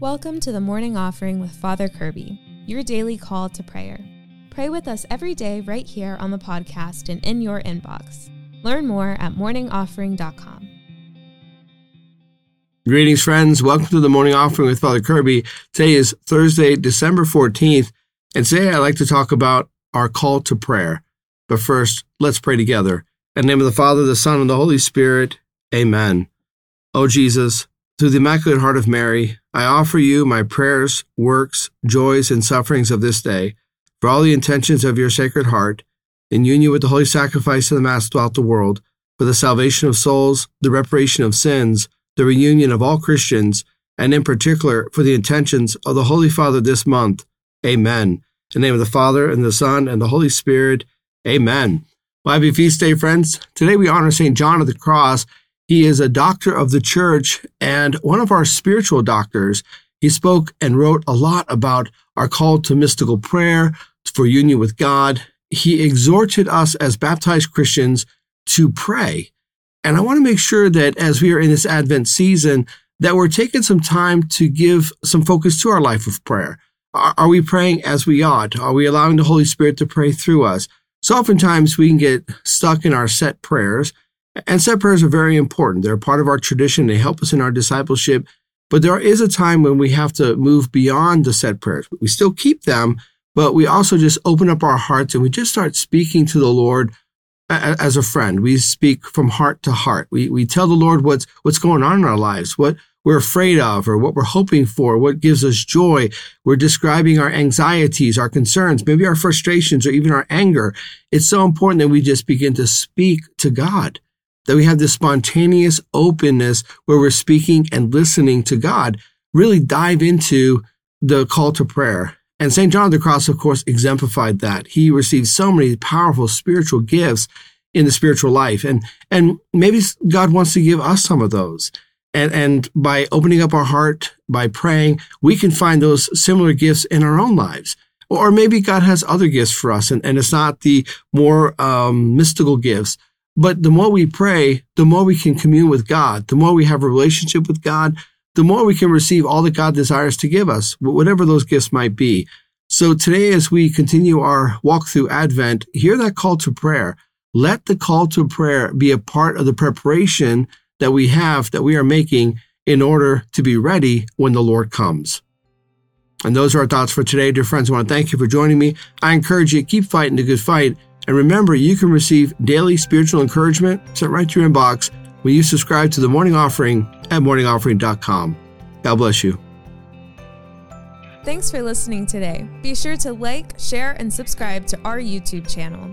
Welcome to the morning offering with Father Kirby, your daily call to prayer. Pray with us every day right here on the podcast and in your inbox. Learn more at morningoffering.com. Greetings, friends. Welcome to the morning offering with Father Kirby. Today is Thursday, December 14th, and today I'd like to talk about our call to prayer. But first, let's pray together. In the name of the Father, the Son, and the Holy Spirit, amen. O Jesus, through the Immaculate Heart of Mary, I offer you my prayers, works, joys, and sufferings of this day, for all the intentions of your Sacred Heart, in union with the holy sacrifice of the Mass throughout the world, for the salvation of souls, the reparation of sins, the reunion of all Christians, and in particular for the intentions of the Holy Father this month. Amen. In the name of the Father, and the Son, and the Holy Spirit. Amen. Happy feast day, friends. Today we honor St. John of the Cross he is a doctor of the church and one of our spiritual doctors. He spoke and wrote a lot about our call to mystical prayer for union with God. He exhorted us as baptized Christians to pray. And I want to make sure that as we are in this Advent season, that we're taking some time to give some focus to our life of prayer. Are, we praying as we ought? Are we allowing the Holy Spirit to pray through us? So oftentimes we can get stuck in our set prayers and set prayers are very important. They're part of our tradition. They help us in our discipleship. But there is a time when we have to move beyond the set prayers. We still keep them, but we also just open up our hearts and we just start speaking to the Lord as a friend. We speak from heart to heart. We, we tell the Lord what's, what's going on in our lives, what we're afraid of or what we're hoping for, what gives us joy. We're describing our anxieties, our concerns, maybe our frustrations or even our anger. It's so important that we just begin to speak to God that we have this spontaneous openness where we're speaking and listening to God, really dive into the call to prayer. And St. John of the Cross, of course, exemplified that. He received so many powerful spiritual gifts in the spiritual life. And, and maybe God wants to give us some of those. And, and by opening up our heart, by praying, we can find those similar gifts in our own lives. Or maybe God has other gifts for us, and, and it's not the more um, mystical gifts, but the more we pray, the more we can commune with God, the more we have a relationship with God, the more we can receive all that God desires to give us, whatever those gifts might be. So today, as we continue our walk through Advent, hear that call to prayer. Let the call to prayer be a part of the preparation that we have, that we are making in order to be ready when the Lord comes. And those are our thoughts for today, dear friends. I want to thank you for joining me. I encourage you to keep fighting the good fight and remember, you can receive daily spiritual encouragement sent right to your inbox when you subscribe to the morning offering at morningoffering.com. God bless you. Thanks for listening today. Be sure to like, share, and subscribe to our YouTube channel.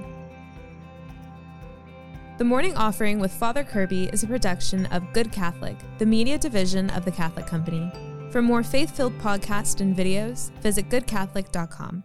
The Morning Offering with Father Kirby is a production of Good Catholic, the media division of the Catholic Company. For more faith filled podcasts and videos, visit goodcatholic.com.